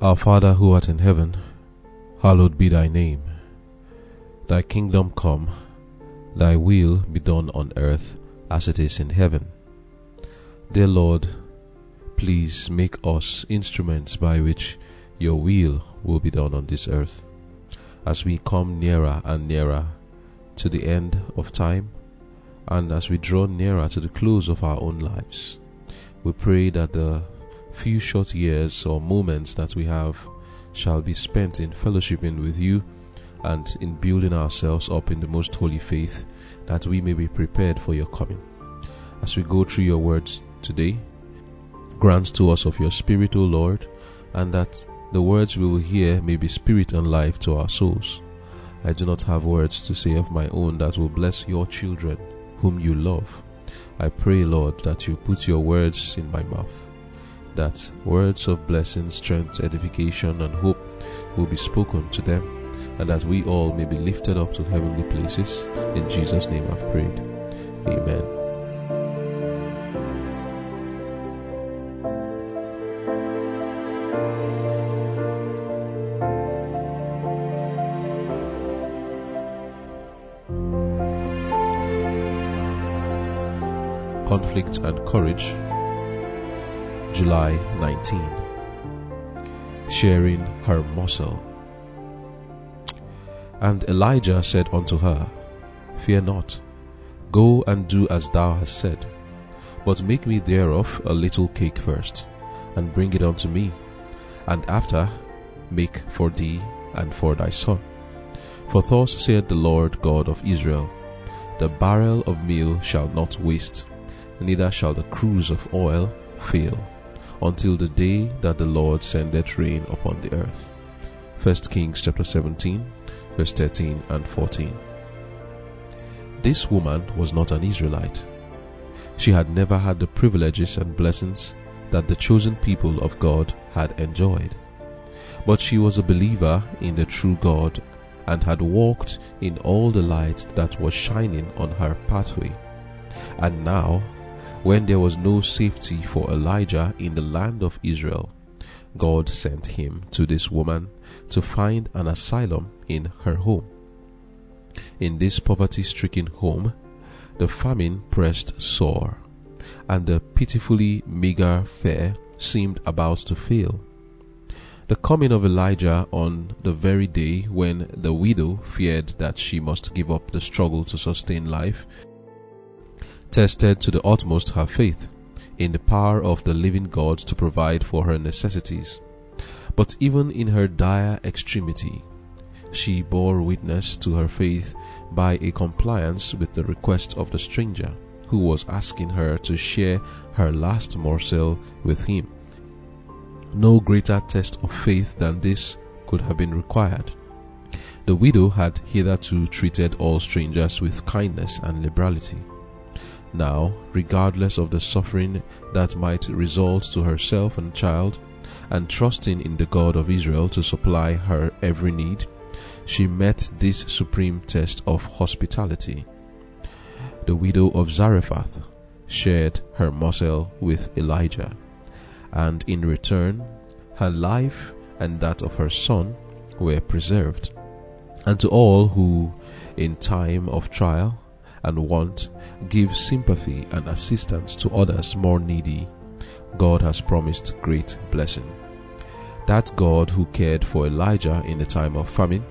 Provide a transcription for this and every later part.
Our Father who art in heaven, hallowed be thy name. Thy kingdom come, thy will be done on earth as it is in heaven. Dear Lord, please make us instruments by which your will will be done on this earth. As we come nearer and nearer to the end of time, and as we draw nearer to the close of our own lives, we pray that the few short years or moments that we have shall be spent in fellowshipping with you and in building ourselves up in the most holy faith that we may be prepared for your coming. As we go through your words today, grant to us of your Spirit, O Lord, and that the words we will hear may be spirit and life to our souls. I do not have words to say of my own that will bless your children, whom you love. I pray, Lord, that you put your words in my mouth that words of blessing, strength, edification, and hope will be spoken to them, and that we all may be lifted up to heavenly places. In Jesus' name I've prayed. Amen. Conflict and Courage July 19. Sharing her morsel. And Elijah said unto her, Fear not, go and do as thou hast said, but make me thereof a little cake first, and bring it unto me, and after make for thee and for thy son. For thus saith the Lord God of Israel, The barrel of meal shall not waste, neither shall the cruse of oil fail until the day that the Lord sendeth rain upon the earth. 1 Kings chapter 17, verse 13 and 14. This woman was not an Israelite. She had never had the privileges and blessings that the chosen people of God had enjoyed. But she was a believer in the true God and had walked in all the light that was shining on her pathway. And now when there was no safety for Elijah in the land of Israel, God sent him to this woman to find an asylum in her home. In this poverty stricken home, the famine pressed sore, and the pitifully meager fare seemed about to fail. The coming of Elijah on the very day when the widow feared that she must give up the struggle to sustain life tested to the utmost her faith in the power of the living God to provide for her necessities. But even in her dire extremity, she bore witness to her faith by a compliance with the request of the stranger who was asking her to share her last morsel with him. No greater test of faith than this could have been required. The widow had hitherto treated all strangers with kindness and liberality. Now, regardless of the suffering that might result to herself and child, and trusting in the God of Israel to supply her every need, she met this supreme test of hospitality. The widow of Zarephath shared her morsel with Elijah, and in return, her life and that of her son were preserved. And to all who, in time of trial, and want, give sympathy and assistance to others more needy, God has promised great blessing. That God who cared for Elijah in the time of famine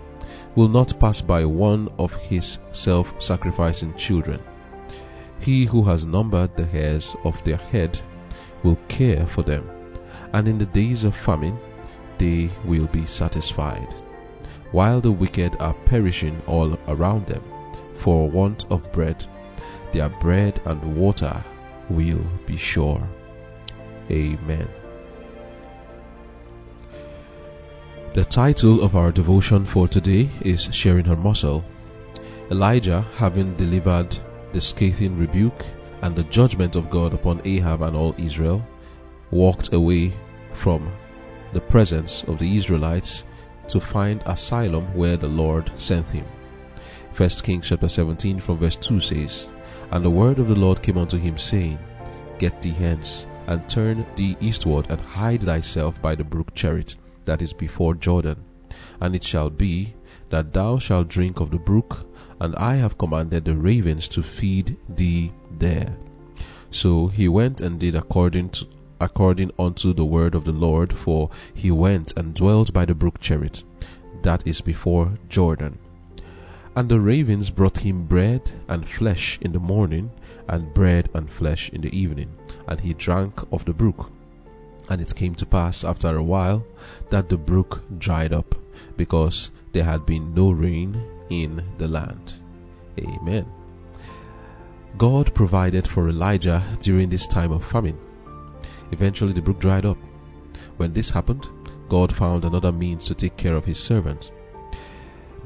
will not pass by one of his self sacrificing children. He who has numbered the hairs of their head will care for them, and in the days of famine they will be satisfied. While the wicked are perishing all around them, for want of bread, their bread and water will be sure. Amen. The title of our devotion for today is Sharing Her Morsel. Elijah, having delivered the scathing rebuke and the judgment of God upon Ahab and all Israel, walked away from the presence of the Israelites to find asylum where the Lord sent him. First Kings chapter 17 from verse 2 says, And the word of the Lord came unto him, saying, Get thee hence, and turn thee eastward, and hide thyself by the brook Cherith, that is before Jordan. And it shall be that thou shalt drink of the brook, and I have commanded the ravens to feed thee there. So he went and did according to according unto the word of the Lord, for he went and dwelt by the brook Cherith, that is before Jordan. And the ravens brought him bread and flesh in the morning, and bread and flesh in the evening, and he drank of the brook. And it came to pass after a while that the brook dried up, because there had been no rain in the land. Amen. God provided for Elijah during this time of famine. Eventually, the brook dried up. When this happened, God found another means to take care of his servant.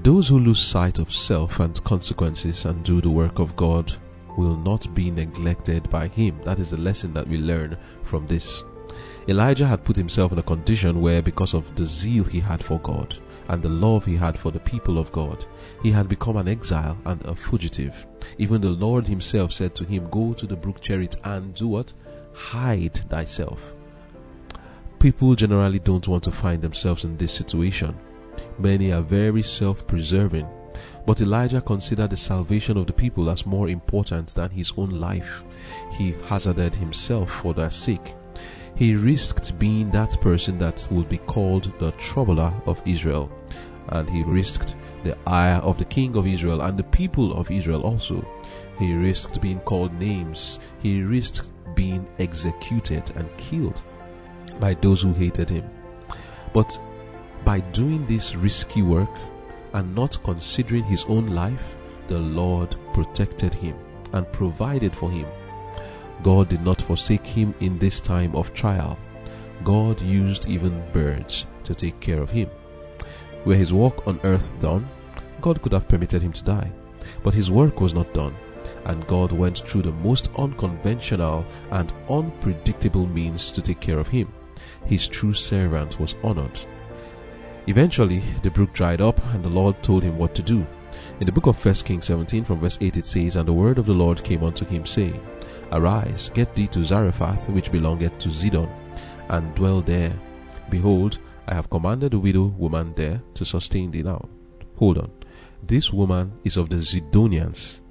Those who lose sight of self and consequences and do the work of God will not be neglected by him. That is the lesson that we learn from this. Elijah had put himself in a condition where, because of the zeal he had for God and the love he had for the people of God, he had become an exile and a fugitive. Even the Lord himself said to him, Go to the brook Cherith and do what? Hide thyself. People generally don't want to find themselves in this situation. Many are very self preserving but Elijah considered the salvation of the people as more important than his own life. He hazarded himself for their sake. He risked being that person that would be called the troubler of Israel. And he risked the ire of the king of Israel and the people of Israel also. He risked being called names. He risked being executed and killed by those who hated him. But by doing this risky work, and not considering his own life, the Lord protected him and provided for him. God did not forsake him in this time of trial. God used even birds to take care of him. Were his work on earth done, God could have permitted him to die. But his work was not done, and God went through the most unconventional and unpredictable means to take care of him. His true servant was honored Eventually, the brook dried up, and the Lord told him what to do. In the book of 1 Kings 17, from verse 8, it says, And the word of the Lord came unto him, saying, Arise, get thee to Zarephath, which belongeth to Zidon, and dwell there. Behold, I have commanded the widow woman there to sustain thee now. Hold on. This woman is of the Zidonians.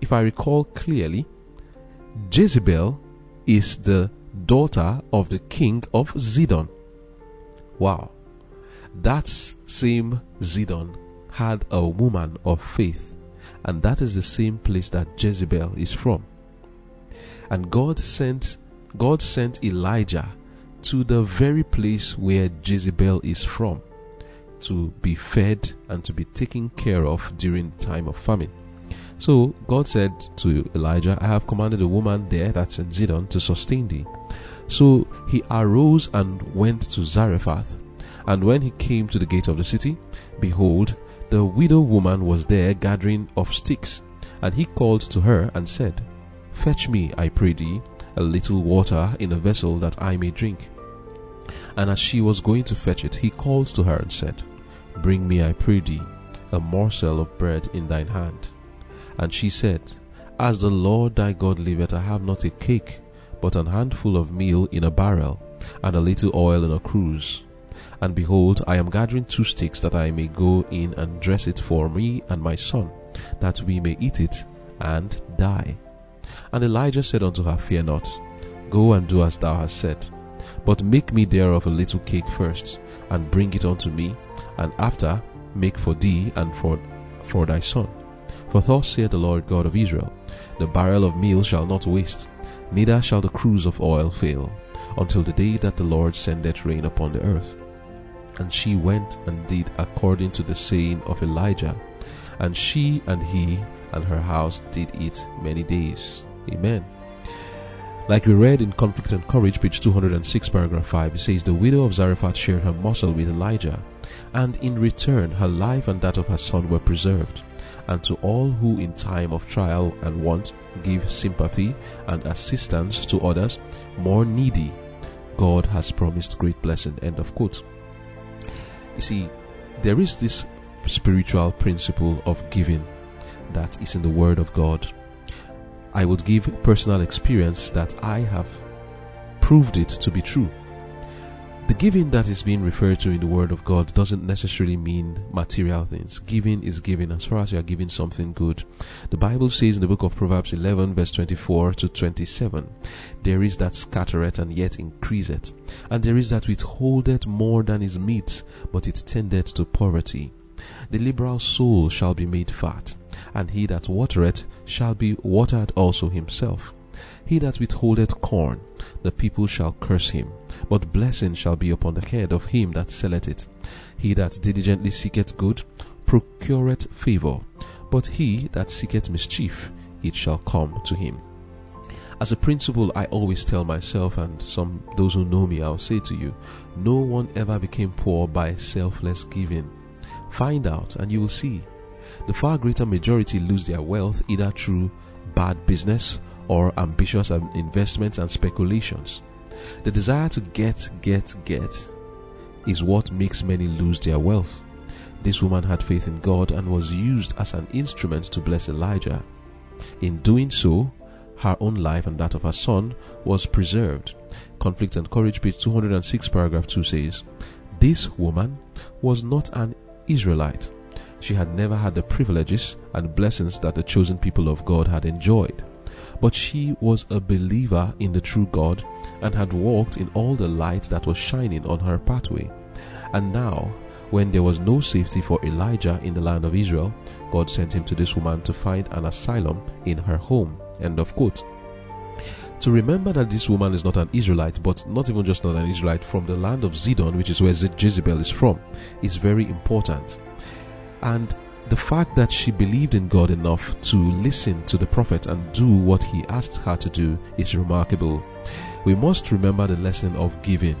If I recall clearly, Jezebel is the daughter of the king of Zidon. Wow. That same Zidon had a woman of faith, and that is the same place that Jezebel is from. And God sent God sent Elijah to the very place where Jezebel is from to be fed and to be taken care of during the time of famine. So God said to Elijah, I have commanded a woman there, that's in Zidon, to sustain thee. So he arose and went to Zarephath and when he came to the gate of the city, behold, the widow woman was there gathering of sticks. And he called to her and said, Fetch me, I pray thee, a little water in a vessel that I may drink. And as she was going to fetch it, he called to her and said, Bring me, I pray thee, a morsel of bread in thine hand. And she said, As the Lord thy God liveth, I have not a cake, but an handful of meal in a barrel, and a little oil in a cruse. And behold, I am gathering two sticks that I may go in and dress it for me and my son, that we may eat it and die. And Elijah said unto her, Fear not, go and do as thou hast said. But make me thereof a little cake first, and bring it unto me, and after make for thee and for, for thy son. For thus saith the Lord God of Israel, The barrel of meal shall not waste, neither shall the cruse of oil fail, until the day that the Lord sendeth rain upon the earth. And she went and did according to the saying of Elijah. And she and he and her house did eat many days. Amen. Like we read in Conflict and Courage, page 206, paragraph 5, it says, The widow of Zarephath shared her morsel with Elijah, and in return her life and that of her son were preserved. And to all who in time of trial and want give sympathy and assistance to others more needy, God has promised great blessing. End of quote. You see, there is this spiritual principle of giving that is in the Word of God. I would give personal experience that I have proved it to be true. The giving that is being referred to in the Word of God doesn't necessarily mean material things. Giving is giving as far as you are giving something good. The Bible says in the book of Proverbs 11, verse 24 to 27, there is that scattereth and yet increaseth, and there is that withholdeth more than is meet, but it tendeth to poverty. The liberal soul shall be made fat, and he that watereth shall be watered also himself. He that withholdeth corn, the people shall curse him but blessing shall be upon the head of him that selleth it. He that diligently seeketh good procureth favor, but he that seeketh mischief, it shall come to him. As a principle, I always tell myself and some those who know me, I'll say to you, no one ever became poor by selfless giving. Find out and you will see. The far greater majority lose their wealth either through bad business or ambitious um, investments and speculations. The desire to get, get, get is what makes many lose their wealth. This woman had faith in God and was used as an instrument to bless Elijah. In doing so, her own life and that of her son was preserved. Conflict and Courage, page 206, paragraph 2 says, This woman was not an Israelite. She had never had the privileges and blessings that the chosen people of God had enjoyed. But she was a believer in the true God and had walked in all the light that was shining on her pathway. And now, when there was no safety for Elijah in the land of Israel, God sent him to this woman to find an asylum in her home. End of quote. To remember that this woman is not an Israelite, but not even just not an Israelite, from the land of Zidon, which is where Jezebel is from, is very important. And the fact that she believed in God enough to listen to the prophet and do what he asked her to do is remarkable. We must remember the lesson of giving.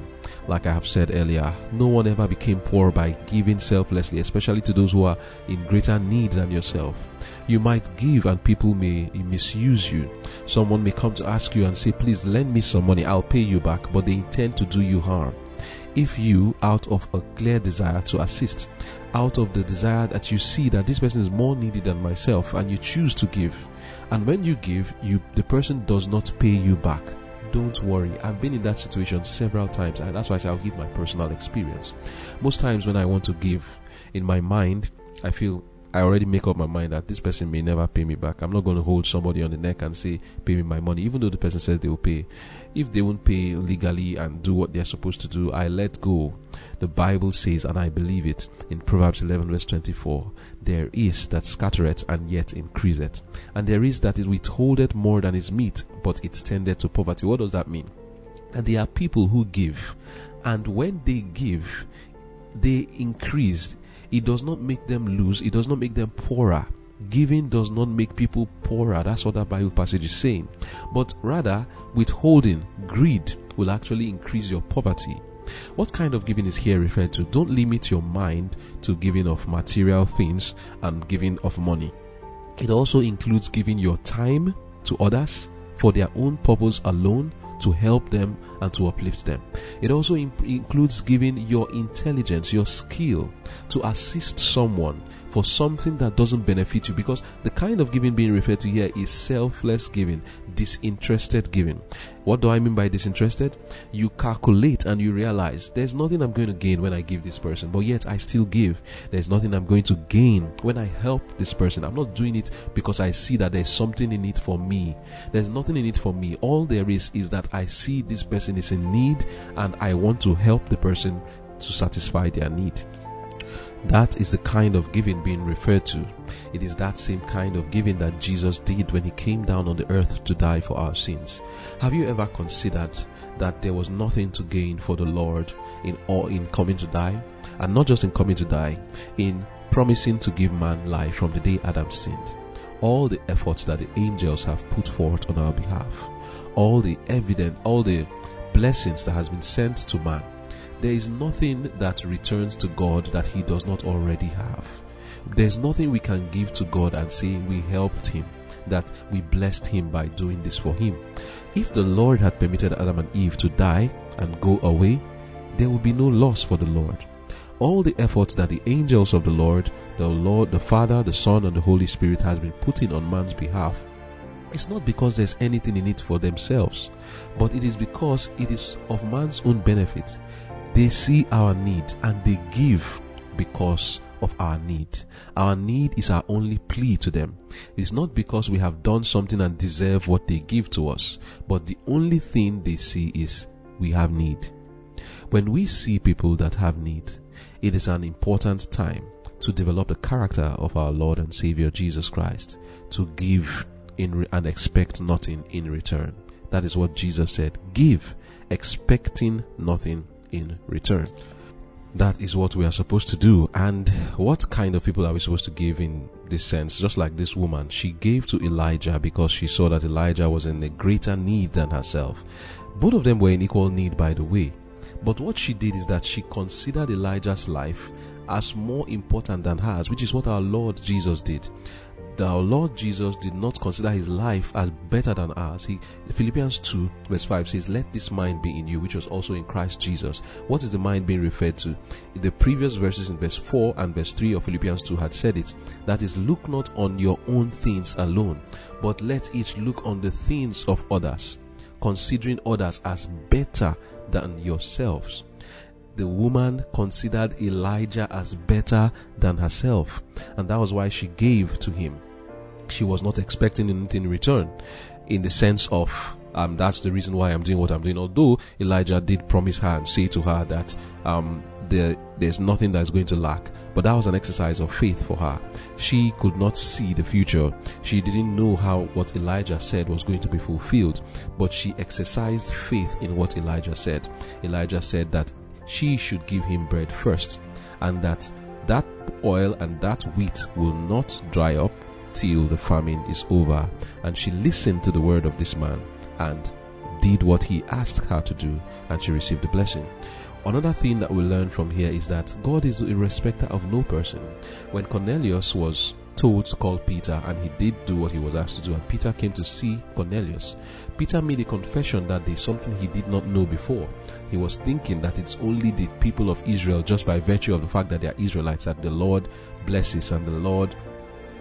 Like I have said earlier, no one ever became poor by giving selflessly, especially to those who are in greater need than yourself. You might give and people may misuse you. Someone may come to ask you and say, Please lend me some money, I'll pay you back, but they intend to do you harm if you, out of a clear desire to assist, out of the desire that you see that this person is more needy than myself, and you choose to give, and when you give, you the person does not pay you back. Don't worry. I've been in that situation several times, and that's why I say I'll give my personal experience. Most times when I want to give, in my mind, I feel I already make up my mind that this person may never pay me back. I'm not going to hold somebody on the neck and say, pay me my money, even though the person says they will pay. If they won't pay legally and do what they're supposed to do, I let go. The Bible says, and I believe it, in Proverbs 11 verse 24, there is that scattereth and yet increaseth. And there is that it withholdeth more than is meet, but it tendeth to poverty. What does that mean? That there are people who give, and when they give, they increase it does not make them lose, it does not make them poorer. Giving does not make people poorer. That's what that Bible passage is saying. But rather, withholding, greed will actually increase your poverty. What kind of giving is here referred to? Don't limit your mind to giving of material things and giving of money. It also includes giving your time to others for their own purpose alone to help them and to uplift them. It also imp- includes giving your intelligence, your skill to assist someone for something that doesn't benefit you because the kind of giving being referred to here is selfless giving, disinterested giving. What do I mean by disinterested? You calculate and you realize there's nothing I'm going to gain when I give this person, but yet I still give. There's nothing I'm going to gain when I help this person. I'm not doing it because I see that there's something in it for me. There's nothing in it for me. All there is is that I see this person is in need and I want to help the person to satisfy their need. That is the kind of giving being referred to. It is that same kind of giving that Jesus did when he came down on the earth to die for our sins. Have you ever considered that there was nothing to gain for the Lord in all in coming to die? And not just in coming to die, in promising to give man life from the day Adam sinned. All the efforts that the angels have put forth on our behalf, all the evidence, all the blessings that has been sent to man there is nothing that returns to God that He does not already have. There's nothing we can give to God and say we helped Him, that we blessed Him by doing this for Him. If the Lord had permitted Adam and Eve to die and go away, there would be no loss for the Lord. All the efforts that the angels of the Lord, the Lord, the Father, the Son, and the Holy Spirit has been putting on man's behalf it's not because there's anything in it for themselves, but it is because it is of man's own benefit They see our need and they give because of our need. Our need is our only plea to them. It's not because we have done something and deserve what they give to us, but the only thing they see is we have need. When we see people that have need, it is an important time to develop the character of our Lord and Savior Jesus Christ, to give re- and expect nothing in return. That is what Jesus said. Give, expecting nothing in return. That is what we are supposed to do. And what kind of people are we supposed to give in this sense? Just like this woman, she gave to Elijah because she saw that Elijah was in a greater need than herself. Both of them were in equal need, by the way. But what she did is that she considered Elijah's life as more important than hers, which is what our Lord Jesus did our Lord Jesus did not consider his life as better than ours. He, Philippians 2 verse 5 says, Let this mind be in you, which was also in Christ Jesus. What is the mind being referred to? The previous verses in verse 4 and verse 3 of Philippians 2 had said it. That is, look not on your own things alone, but let each look on the things of others, considering others as better than yourselves the woman considered Elijah as better than herself, and that was why she gave to him she was not expecting anything in return in the sense of um, that's the reason why I'm doing what I'm doing. Although Elijah did promise her and say to her that um, there, there's nothing that's going to lack, but that was an exercise of faith for her. She could not see the future. She didn't know how what Elijah said was going to be fulfilled, but she exercised faith in what Elijah said. Elijah said that she should give him bread first, and that that oil and that wheat will not dry up till the famine is over. And she listened to the word of this man and did what he asked her to do, and she received the blessing. Another thing that we learn from here is that God is a respecter of no person. When Cornelius was told to call Peter, and he did do what he was asked to do, and Peter came to see Cornelius, Peter made a confession that there's something he did not know before. He was thinking that it's only the people of Israel, just by virtue of the fact that they are Israelites, that the Lord blesses and the Lord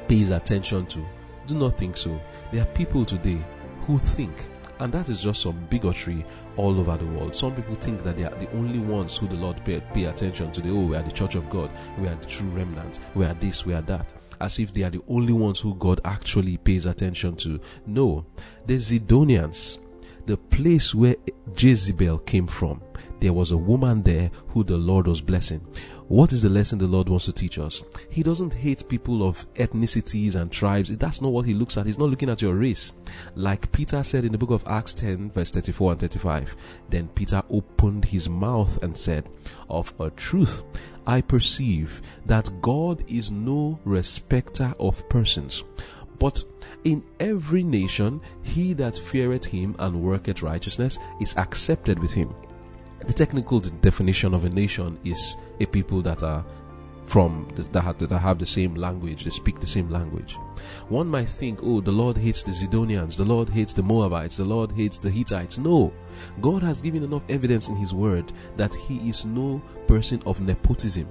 pays attention to. Do not think so. There are people today who think, and that is just some bigotry all over the world. Some people think that they are the only ones who the Lord pay, pay attention to. They, oh, we are the church of God. We are the true remnants. We are this, we are that. As if they are the only ones who God actually pays attention to. No. The Zidonians, the place where Jezebel came from, there was a woman there who the Lord was blessing. What is the lesson the Lord wants to teach us? He doesn't hate people of ethnicities and tribes. That's not what he looks at. He's not looking at your race. Like Peter said in the book of Acts 10, verse 34 and 35. Then Peter opened his mouth and said, Of a truth, I perceive that God is no respecter of persons. But in every nation, he that feareth him and worketh righteousness is accepted with him. The technical definition of a nation is a people that are from that have, that have the same language, they speak the same language. One might think, oh, the Lord hates the Zidonians, the Lord hates the Moabites, the Lord hates the Hittites. No, God has given enough evidence in His Word that He is no person of nepotism,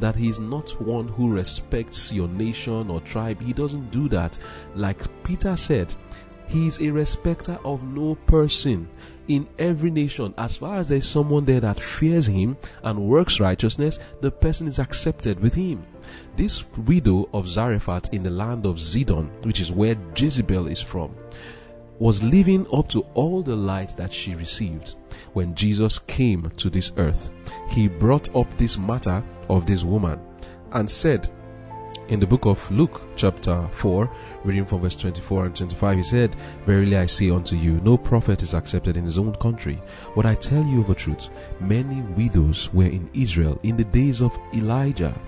that He is not one who respects your nation or tribe. He doesn't do that. Like Peter said, he is a respecter of no person in every nation. As far as there is someone there that fears him and works righteousness, the person is accepted with him. This widow of Zarephath in the land of Zidon, which is where Jezebel is from, was living up to all the light that she received. When Jesus came to this earth, he brought up this matter of this woman and said, in the book of Luke, chapter 4, reading from verse 24 and 25, he said, Verily I say unto you, no prophet is accepted in his own country. What I tell you of a truth, many widows were in Israel in the days of Elijah,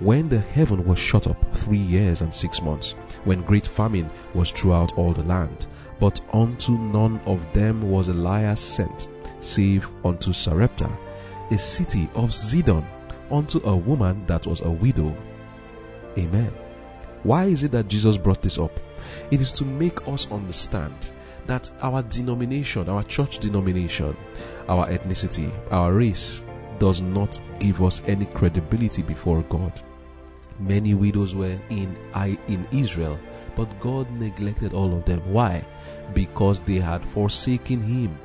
when the heaven was shut up three years and six months, when great famine was throughout all the land. But unto none of them was Elias sent, save unto Sarepta, a city of Zidon, unto a woman that was a widow Amen. Why is it that Jesus brought this up? It is to make us understand that our denomination, our church denomination, our ethnicity, our race does not give us any credibility before God. Many widows were in in Israel, but God neglected all of them. Why? Because they had forsaken him.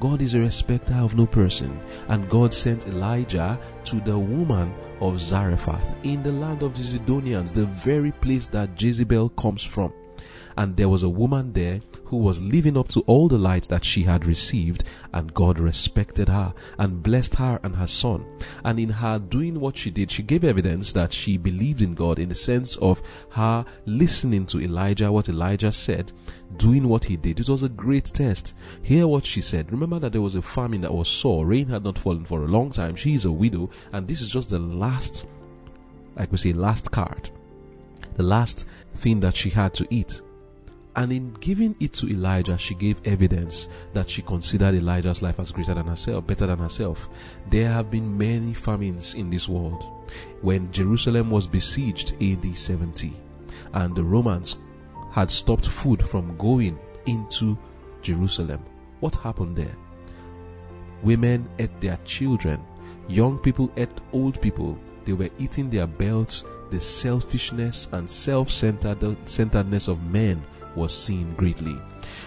God is a respecter of no person. And God sent Elijah to the woman of Zarephath in the land of the Zidonians, the very place that Jezebel comes from and there was a woman there who was living up to all the light that she had received, and God respected her and blessed her and her son. And in her doing what she did, she gave evidence that she believed in God in the sense of her listening to Elijah, what Elijah said, doing what he did. It was a great test. Hear what she said. Remember that there was a famine that was sore. Rain had not fallen for a long time. She is a widow, and this is just the last, like we say, last card. The last thing that she had to eat. And in giving it to Elijah, she gave evidence that she considered Elijah's life as greater than herself, better than herself. There have been many famines in this world. When Jerusalem was besieged AD 70, and the Romans had stopped food from going into Jerusalem, what happened there? Women ate their children, young people ate old people. They were eating their belts. The selfishness and self centeredness of men was seen greatly.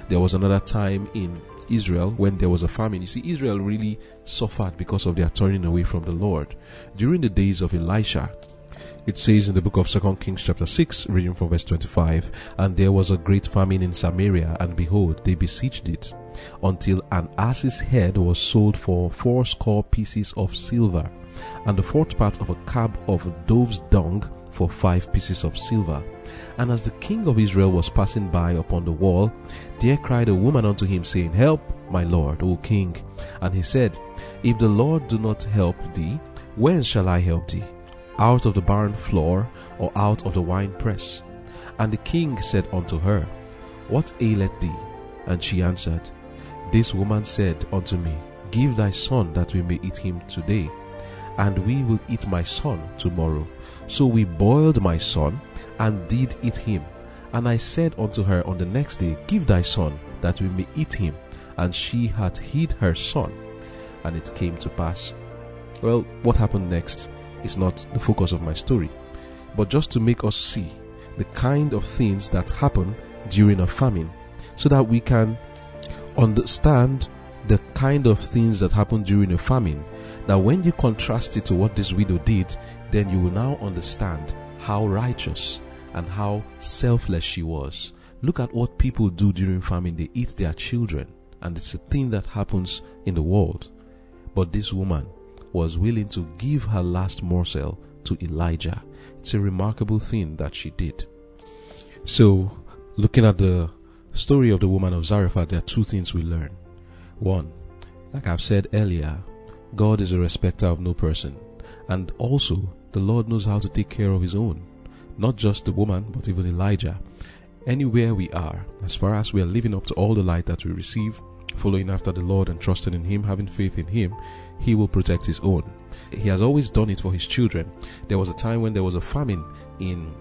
There was another time in Israel when there was a famine. You see, Israel really suffered because of their turning away from the Lord. During the days of Elisha, it says in the book of Second Kings chapter 6, reading from verse 25, And there was a great famine in Samaria, and behold, they besieged it, until an ass's head was sold for fourscore pieces of silver, and the fourth part of a cab of dove's dung for five pieces of silver. And as the king of Israel was passing by upon the wall, there cried a woman unto him, saying, Help, my lord, O king. And he said, If the Lord do not help thee, when shall I help thee? Out of the barn floor, or out of the wine press? And the king said unto her, What aileth thee? And she answered, This woman said unto me, Give thy son that we may eat him today, and we will eat my son tomorrow. So we boiled my son, and did eat him. And I said unto her on the next day, Give thy son, that we may eat him. And she had hid her son. And it came to pass. Well, what happened next is not the focus of my story, but just to make us see the kind of things that happen during a famine, so that we can understand the kind of things that happen during a famine. That when you contrast it to what this widow did, then you will now understand how righteous and how selfless she was. Look at what people do during famine. They eat their children, and it's a thing that happens in the world. But this woman was willing to give her last morsel to Elijah. It's a remarkable thing that she did. So, looking at the story of the woman of Zarephath, there are two things we learn. One, like I've said earlier, God is a respecter of no person. And also, the Lord knows how to take care of his own not just the woman, but even Elijah. Anywhere we are, as far as we are living up to all the light that we receive, following after the Lord and trusting in Him, having faith in Him, He will protect His own. He has always done it for His children. There was a time when there was a famine in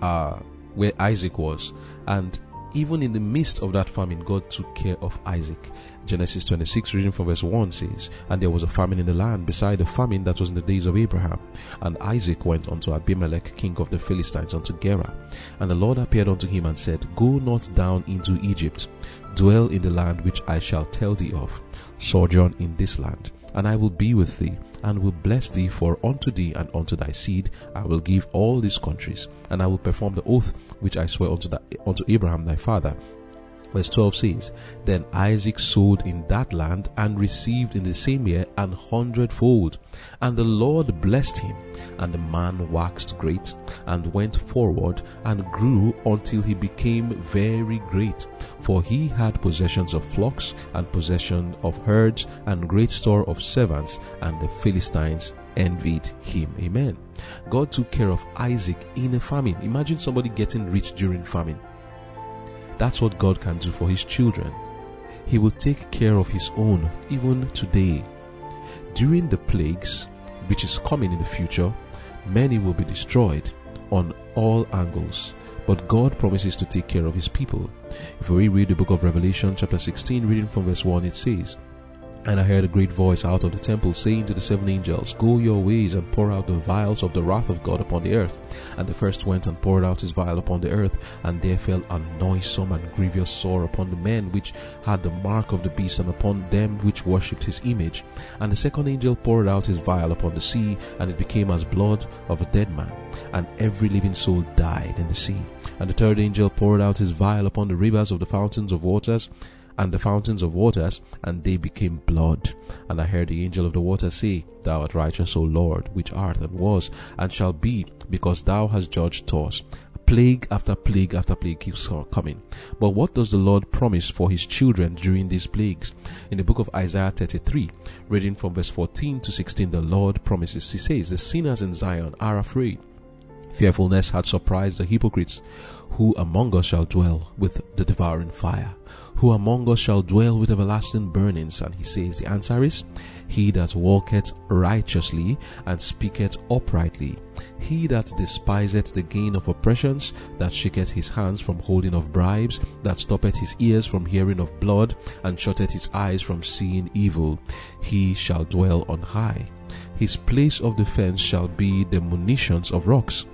uh, where Isaac was, and even in the midst of that famine, God took care of Isaac. Genesis 26, reading from verse 1 says, And there was a famine in the land beside the famine that was in the days of Abraham. And Isaac went unto Abimelech, king of the Philistines, unto Gerar. And the Lord appeared unto him and said, Go not down into Egypt, dwell in the land which I shall tell thee of, sojourn in this land, and I will be with thee, and will bless thee, for unto thee and unto thy seed I will give all these countries, and I will perform the oath which I swear unto, the, unto Abraham thy father. Verse 12 says, Then Isaac sowed in that land and received in the same year an hundredfold. And the Lord blessed him, and the man waxed great, and went forward, and grew until he became very great. For he had possessions of flocks, and possession of herds, and great store of servants, and the Philistines envied him. Amen. God took care of Isaac in a famine. Imagine somebody getting rich during famine. That's what God can do for His children. He will take care of His own even today. During the plagues, which is coming in the future, many will be destroyed on all angles. But God promises to take care of His people. If we read the book of Revelation, chapter 16, reading from verse 1, it says, And I heard a great voice out of the temple saying to the seven angels, Go your ways and pour out the vials of the wrath of God upon the earth. And the first went and poured out his vial upon the earth, and there fell a noisome and grievous sore upon the men which had the mark of the beast, and upon them which worshipped his image. And the second angel poured out his vial upon the sea, and it became as blood of a dead man, and every living soul died in the sea. And the third angel poured out his vial upon the rivers of the fountains of waters, and the fountains of waters, and they became blood. And I heard the angel of the water say, Thou art righteous, O Lord, which art and was, and shall be, because thou hast judged us. Plague after plague after plague keeps coming. But what does the Lord promise for his children during these plagues? In the book of Isaiah 33, reading from verse 14 to 16, the Lord promises, He says, The sinners in Zion are afraid. Fearfulness had surprised the hypocrites. Who among us shall dwell with the devouring fire? Who among us shall dwell with everlasting burnings? And he says, The answer is, He that walketh righteously and speaketh uprightly. He that despiseth the gain of oppressions, that shaketh his hands from holding of bribes, that stoppeth his ears from hearing of blood, and shutteth his eyes from seeing evil, he shall dwell on high. His place of defense shall be the munitions of rocks.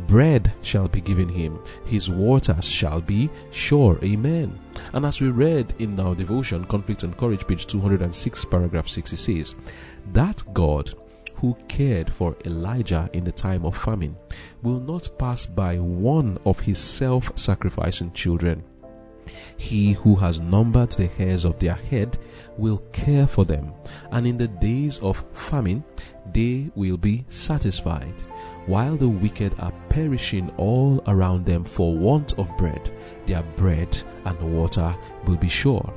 Bread shall be given him, his waters shall be sure. Amen. And as we read in our devotion, Conflict and Courage, page 206, paragraph 6, it says, That God who cared for Elijah in the time of famine will not pass by one of his self sacrificing children. He who has numbered the hairs of their head will care for them, and in the days of famine they will be satisfied while the wicked are perishing all around them for want of bread, their bread and water will be sure.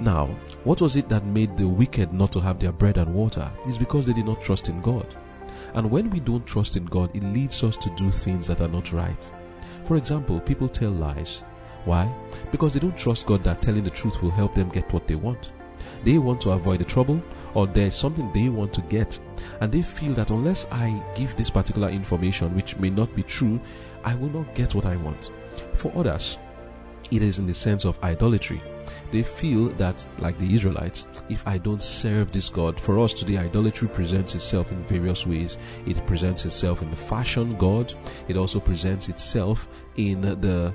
Now, what was it that made the wicked not to have their bread and water? It's because they did not trust in God. And when we don't trust in God, it leads us to do things that are not right. For example, people tell lies. Why? Because they don't trust God that telling the truth will help them get what they want. They want to avoid the trouble or there's something they want to get and they feel that unless I give this particular information which may not be true, I will not get what I want. For others, it is in the sense of idolatry. They feel that, like the Israelites, if I don't serve this God, for us today, idolatry presents itself in various ways. It presents itself in the fashion God, it also presents itself in the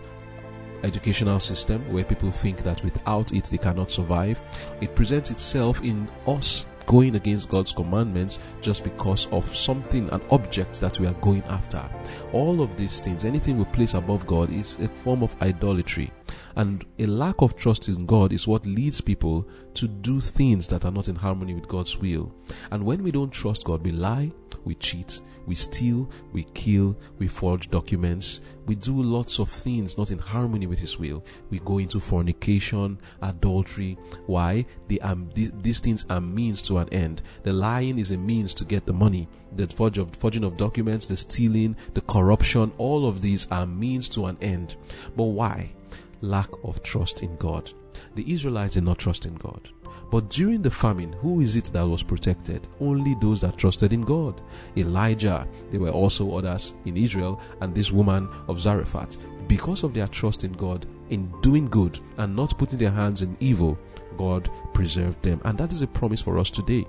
educational system where people think that without it they cannot survive. It presents itself in us going against God's commandments just because of something, an object that we are going after. All of these things, anything we place above God, is a form of idolatry. And a lack of trust in God is what leads people to do things that are not in harmony with God's will. And when we don't trust God, we lie, we cheat, we steal, we kill, we forge documents, we do lots of things not in harmony with His will. We go into fornication, adultery. Why? They are, um, these, these things are means to an end. The lying is a means to get the money. The forge of, forging of documents, the stealing, the corruption, all of these are means to an end. But why? Lack of trust in God. The Israelites did not trust in God. But during the famine, who is it that was protected? Only those that trusted in God. Elijah, there were also others in Israel, and this woman of Zarephath. Because of their trust in God, in doing good and not putting their hands in evil, God preserved them. And that is a promise for us today.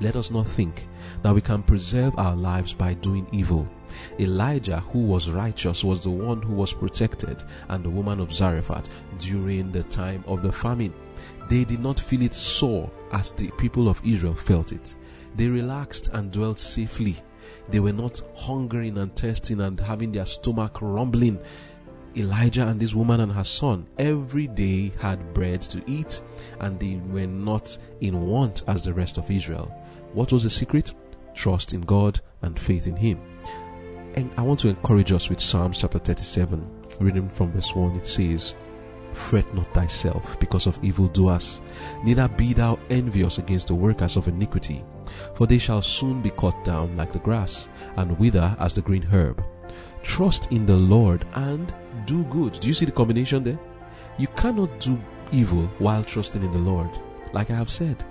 Let us not think that we can preserve our lives by doing evil. Elijah, who was righteous, was the one who was protected, and the woman of Zarephath during the time of the famine. They did not feel it sore as the people of Israel felt it. They relaxed and dwelt safely. They were not hungering and thirsting and having their stomach rumbling. Elijah and this woman and her son every day had bread to eat and they were not in want as the rest of Israel. What was the secret? Trust in God and faith in Him. And I want to encourage us with Psalms chapter 37, reading from verse 1. It says, Fret not thyself because of evildoers, neither be thou envious against the workers of iniquity, for they shall soon be cut down like the grass, and wither as the green herb. Trust in the Lord and do good. Do you see the combination there? You cannot do evil while trusting in the Lord. Like I have said,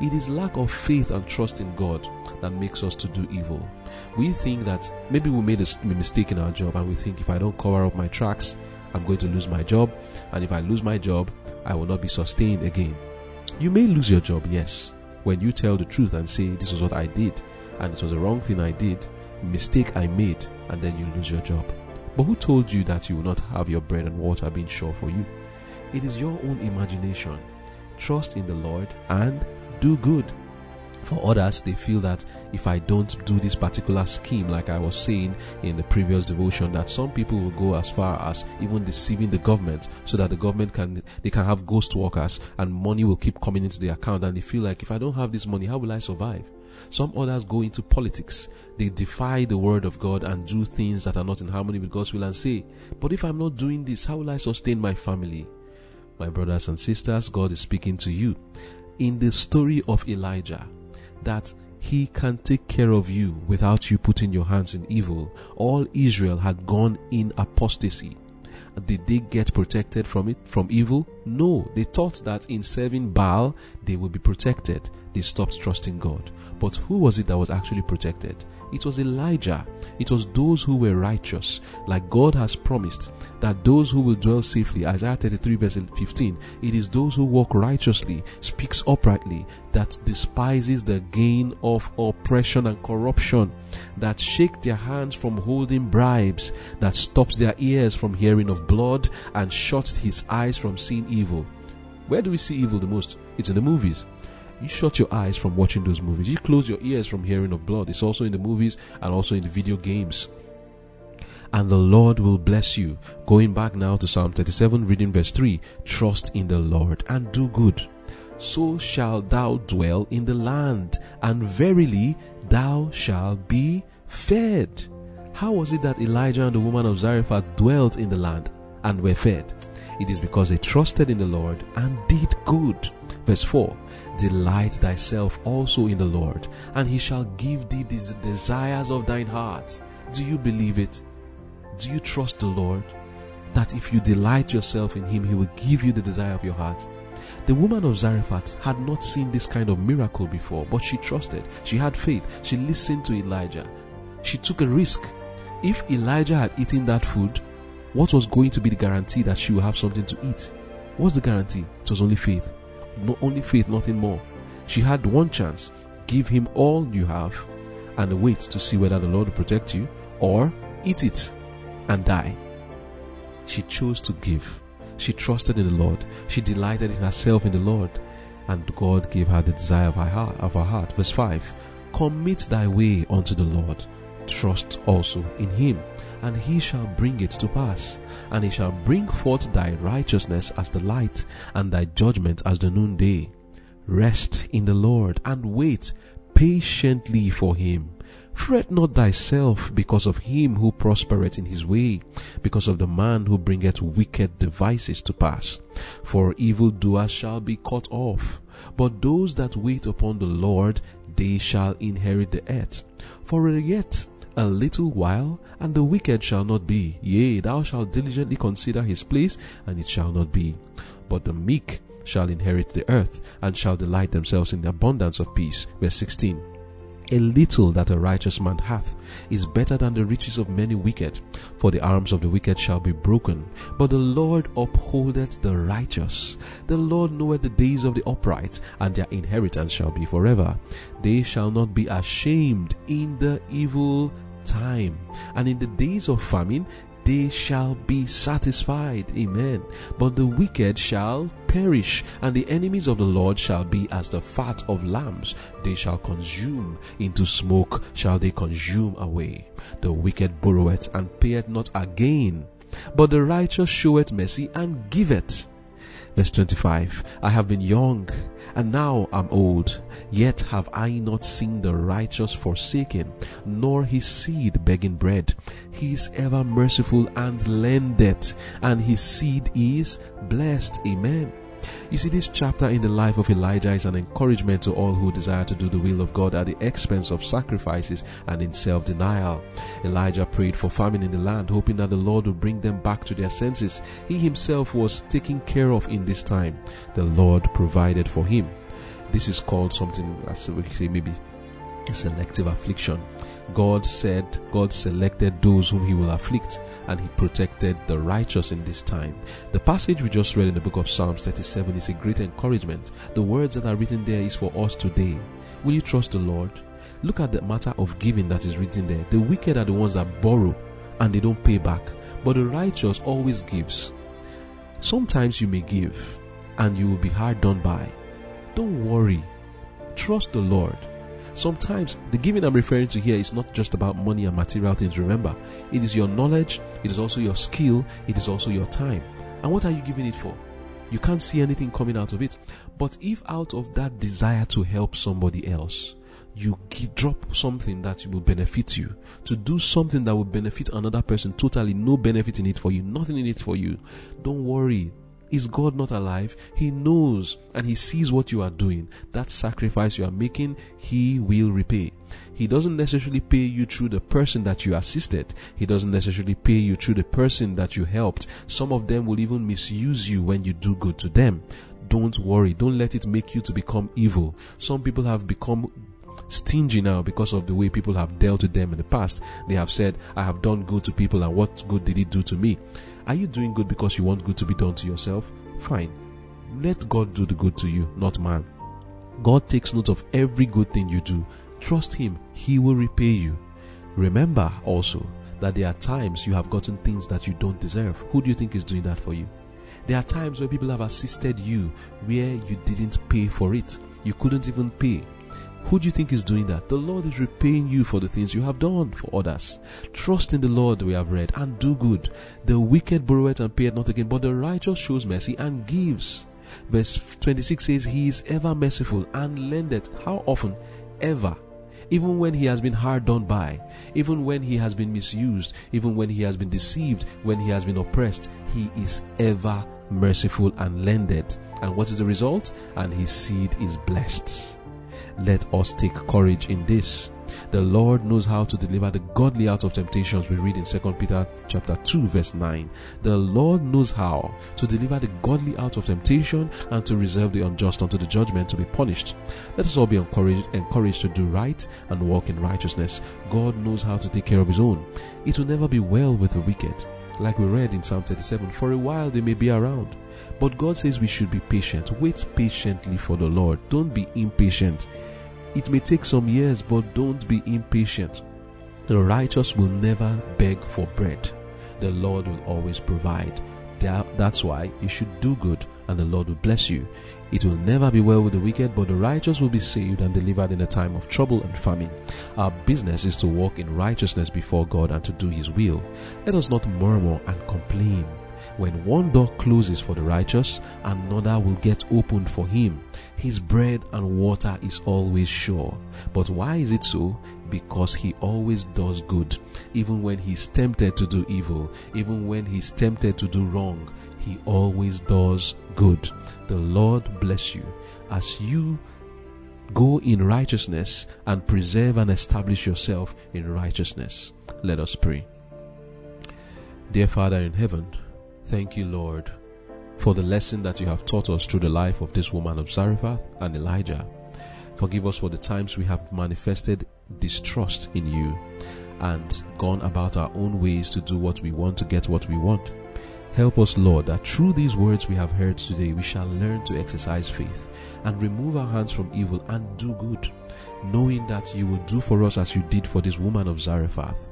it is lack of faith and trust in God that makes us to do evil. We think that maybe we made a mistake in our job and we think if I don't cover up my tracks, I'm going to lose my job. And if I lose my job, I will not be sustained again. You may lose your job, yes, when you tell the truth and say, This was what I did, and it was the wrong thing I did, mistake I made, and then you lose your job. But who told you that you will not have your bread and water being sure for you? It is your own imagination. Trust in the Lord and do good. For others, they feel that if I don't do this particular scheme, like I was saying in the previous devotion, that some people will go as far as even deceiving the government so that the government can, they can have ghost workers and money will keep coming into the account and they feel like if I don't have this money, how will I survive? Some others go into politics. They defy the word of God and do things that are not in harmony with God's will and say, But if I'm not doing this, how will I sustain my family? My brothers and sisters, God is speaking to you. In the story of Elijah, that he can take care of you without you putting your hands in evil. All Israel had gone in apostasy. Did they get protected from it, from evil? No. They thought that in serving Baal, they would be protected. They stopped trusting God. But who was it that was actually protected? It was Elijah. It was those who were righteous, like God has promised that those who will dwell safely, Isaiah 33 verse 15, it is those who walk righteously, speaks uprightly, that despises the gain of oppression and corruption, that shake their hands from holding bribes, that stops their ears from hearing of blood, and shuts his eyes from seeing evil. Where do we see evil the most? It's in the movies. You shut your eyes from watching those movies. You close your ears from hearing of blood. It's also in the movies and also in the video games. And the Lord will bless you. Going back now to Psalm 37, reading verse 3 Trust in the Lord and do good. So shalt thou dwell in the land, and verily thou shalt be fed. How was it that Elijah and the woman of Zarephath dwelt in the land and were fed? It is because they trusted in the Lord and did good. Verse 4 Delight thyself also in the Lord, and he shall give thee the desires of thine heart. Do you believe it? Do you trust the Lord? That if you delight yourself in him, he will give you the desire of your heart. The woman of Zarephath had not seen this kind of miracle before, but she trusted. She had faith. She listened to Elijah. She took a risk. If Elijah had eaten that food, what was going to be the guarantee that she would have something to eat? What's the guarantee? It was only faith. Not only faith, nothing more. She had one chance. Give him all you have and wait to see whether the Lord will protect you or eat it and die. She chose to give. She trusted in the Lord. She delighted in herself in the Lord. And God gave her the desire of her heart. Of her heart. Verse 5 Commit thy way unto the Lord. Trust also in him, and he shall bring it to pass. And he shall bring forth thy righteousness as the light, and thy judgment as the noonday. Rest in the Lord, and wait patiently for him. Fret not thyself because of him who prospereth in his way, because of the man who bringeth wicked devices to pass. For evildoers shall be cut off, but those that wait upon the Lord, they shall inherit the earth. For yet a little while, and the wicked shall not be. Yea, thou shalt diligently consider his place, and it shall not be. But the meek shall inherit the earth, and shall delight themselves in the abundance of peace. Verse 16. A little that a righteous man hath is better than the riches of many wicked, for the arms of the wicked shall be broken. But the Lord upholdeth the righteous. The Lord knoweth the days of the upright, and their inheritance shall be forever. They shall not be ashamed in the evil time, and in the days of famine they shall be satisfied. Amen. But the wicked shall perish, and the enemies of the Lord shall be as the fat of lambs. They shall consume, into smoke shall they consume away. The wicked borroweth and payeth not again, but the righteous showeth mercy and giveth. Verse 25 I have been young, and now am old, yet have I not seen the righteous forsaken, nor his seed begging bread. He is ever merciful and lendeth, and his seed is blessed. Amen. You see, this chapter in the life of Elijah is an encouragement to all who desire to do the will of God at the expense of sacrifices and in self denial. Elijah prayed for famine in the land, hoping that the Lord would bring them back to their senses. He himself was taken care of in this time. The Lord provided for him. This is called something, as we say, maybe a selective affliction. God said God selected those whom he will afflict and he protected the righteous in this time. The passage we just read in the book of Psalms 37 is a great encouragement. The words that are written there is for us today. Will you trust the Lord? Look at the matter of giving that is written there. The wicked are the ones that borrow and they don't pay back, but the righteous always gives. Sometimes you may give and you will be hard done by. Don't worry. Trust the Lord. Sometimes the giving I'm referring to here is not just about money and material things. Remember, it is your knowledge, it is also your skill, it is also your time. And what are you giving it for? You can't see anything coming out of it. But if out of that desire to help somebody else, you drop something that will benefit you, to do something that will benefit another person, totally no benefit in it for you, nothing in it for you, don't worry. Is God not alive? He knows and He sees what you are doing. That sacrifice you are making, He will repay. He doesn't necessarily pay you through the person that you assisted. He doesn't necessarily pay you through the person that you helped. Some of them will even misuse you when you do good to them. Don't worry. Don't let it make you to become evil. Some people have become stingy now because of the way people have dealt with them in the past. They have said, I have done good to people and what good did it do to me? Are you doing good because you want good to be done to yourself? Fine. Let God do the good to you, not man. God takes note of every good thing you do. Trust Him, He will repay you. Remember also that there are times you have gotten things that you don't deserve. Who do you think is doing that for you? There are times where people have assisted you where you didn't pay for it. You couldn't even pay. Who do you think is doing that? The Lord is repaying you for the things you have done for others. Trust in the Lord, we have read, and do good. The wicked borroweth and payeth not again, but the righteous shows mercy and gives. Verse 26 says, He is ever merciful and lendeth. How often? Ever. Even when he has been hard done by, even when he has been misused, even when he has been deceived, when he has been oppressed, he is ever merciful and lendeth. And what is the result? And his seed is blessed. Let us take courage in this. The Lord knows how to deliver the godly out of temptations. We read in 2 Peter chapter 2 verse 9. The Lord knows how to deliver the godly out of temptation and to reserve the unjust unto the judgment to be punished. Let us all be encouraged, encouraged to do right and walk in righteousness. God knows how to take care of his own. It will never be well with the wicked. Like we read in Psalm 37, for a while they may be around. But God says we should be patient. Wait patiently for the Lord. Don't be impatient. It may take some years, but don't be impatient. The righteous will never beg for bread. The Lord will always provide. That's why you should do good and the Lord will bless you. It will never be well with the wicked, but the righteous will be saved and delivered in a time of trouble and famine. Our business is to walk in righteousness before God and to do His will. Let us not murmur and complain. When one door closes for the righteous, another will get opened for him. His bread and water is always sure. But why is it so? Because he always does good. Even when he's tempted to do evil, even when he's tempted to do wrong, he always does good. The Lord bless you as you go in righteousness and preserve and establish yourself in righteousness. Let us pray. Dear Father in heaven, Thank you, Lord, for the lesson that you have taught us through the life of this woman of Zarephath and Elijah. Forgive us for the times we have manifested distrust in you and gone about our own ways to do what we want to get what we want. Help us, Lord, that through these words we have heard today, we shall learn to exercise faith and remove our hands from evil and do good, knowing that you will do for us as you did for this woman of Zarephath.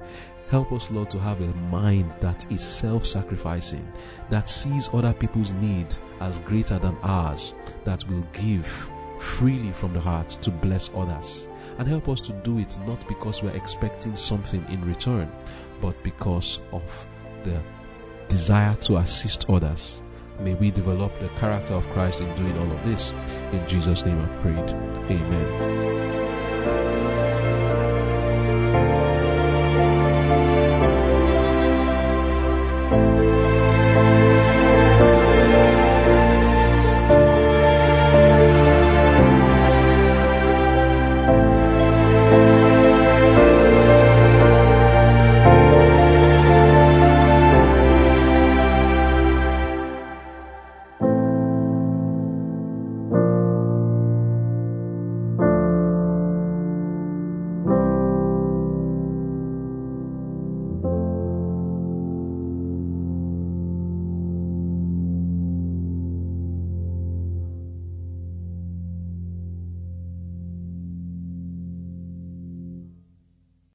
Help us, Lord, to have a mind that is self sacrificing, that sees other people's need as greater than ours, that will give freely from the heart to bless others. And help us to do it not because we're expecting something in return, but because of the desire to assist others. May we develop the character of Christ in doing all of this. In Jesus' name I've prayed. Amen.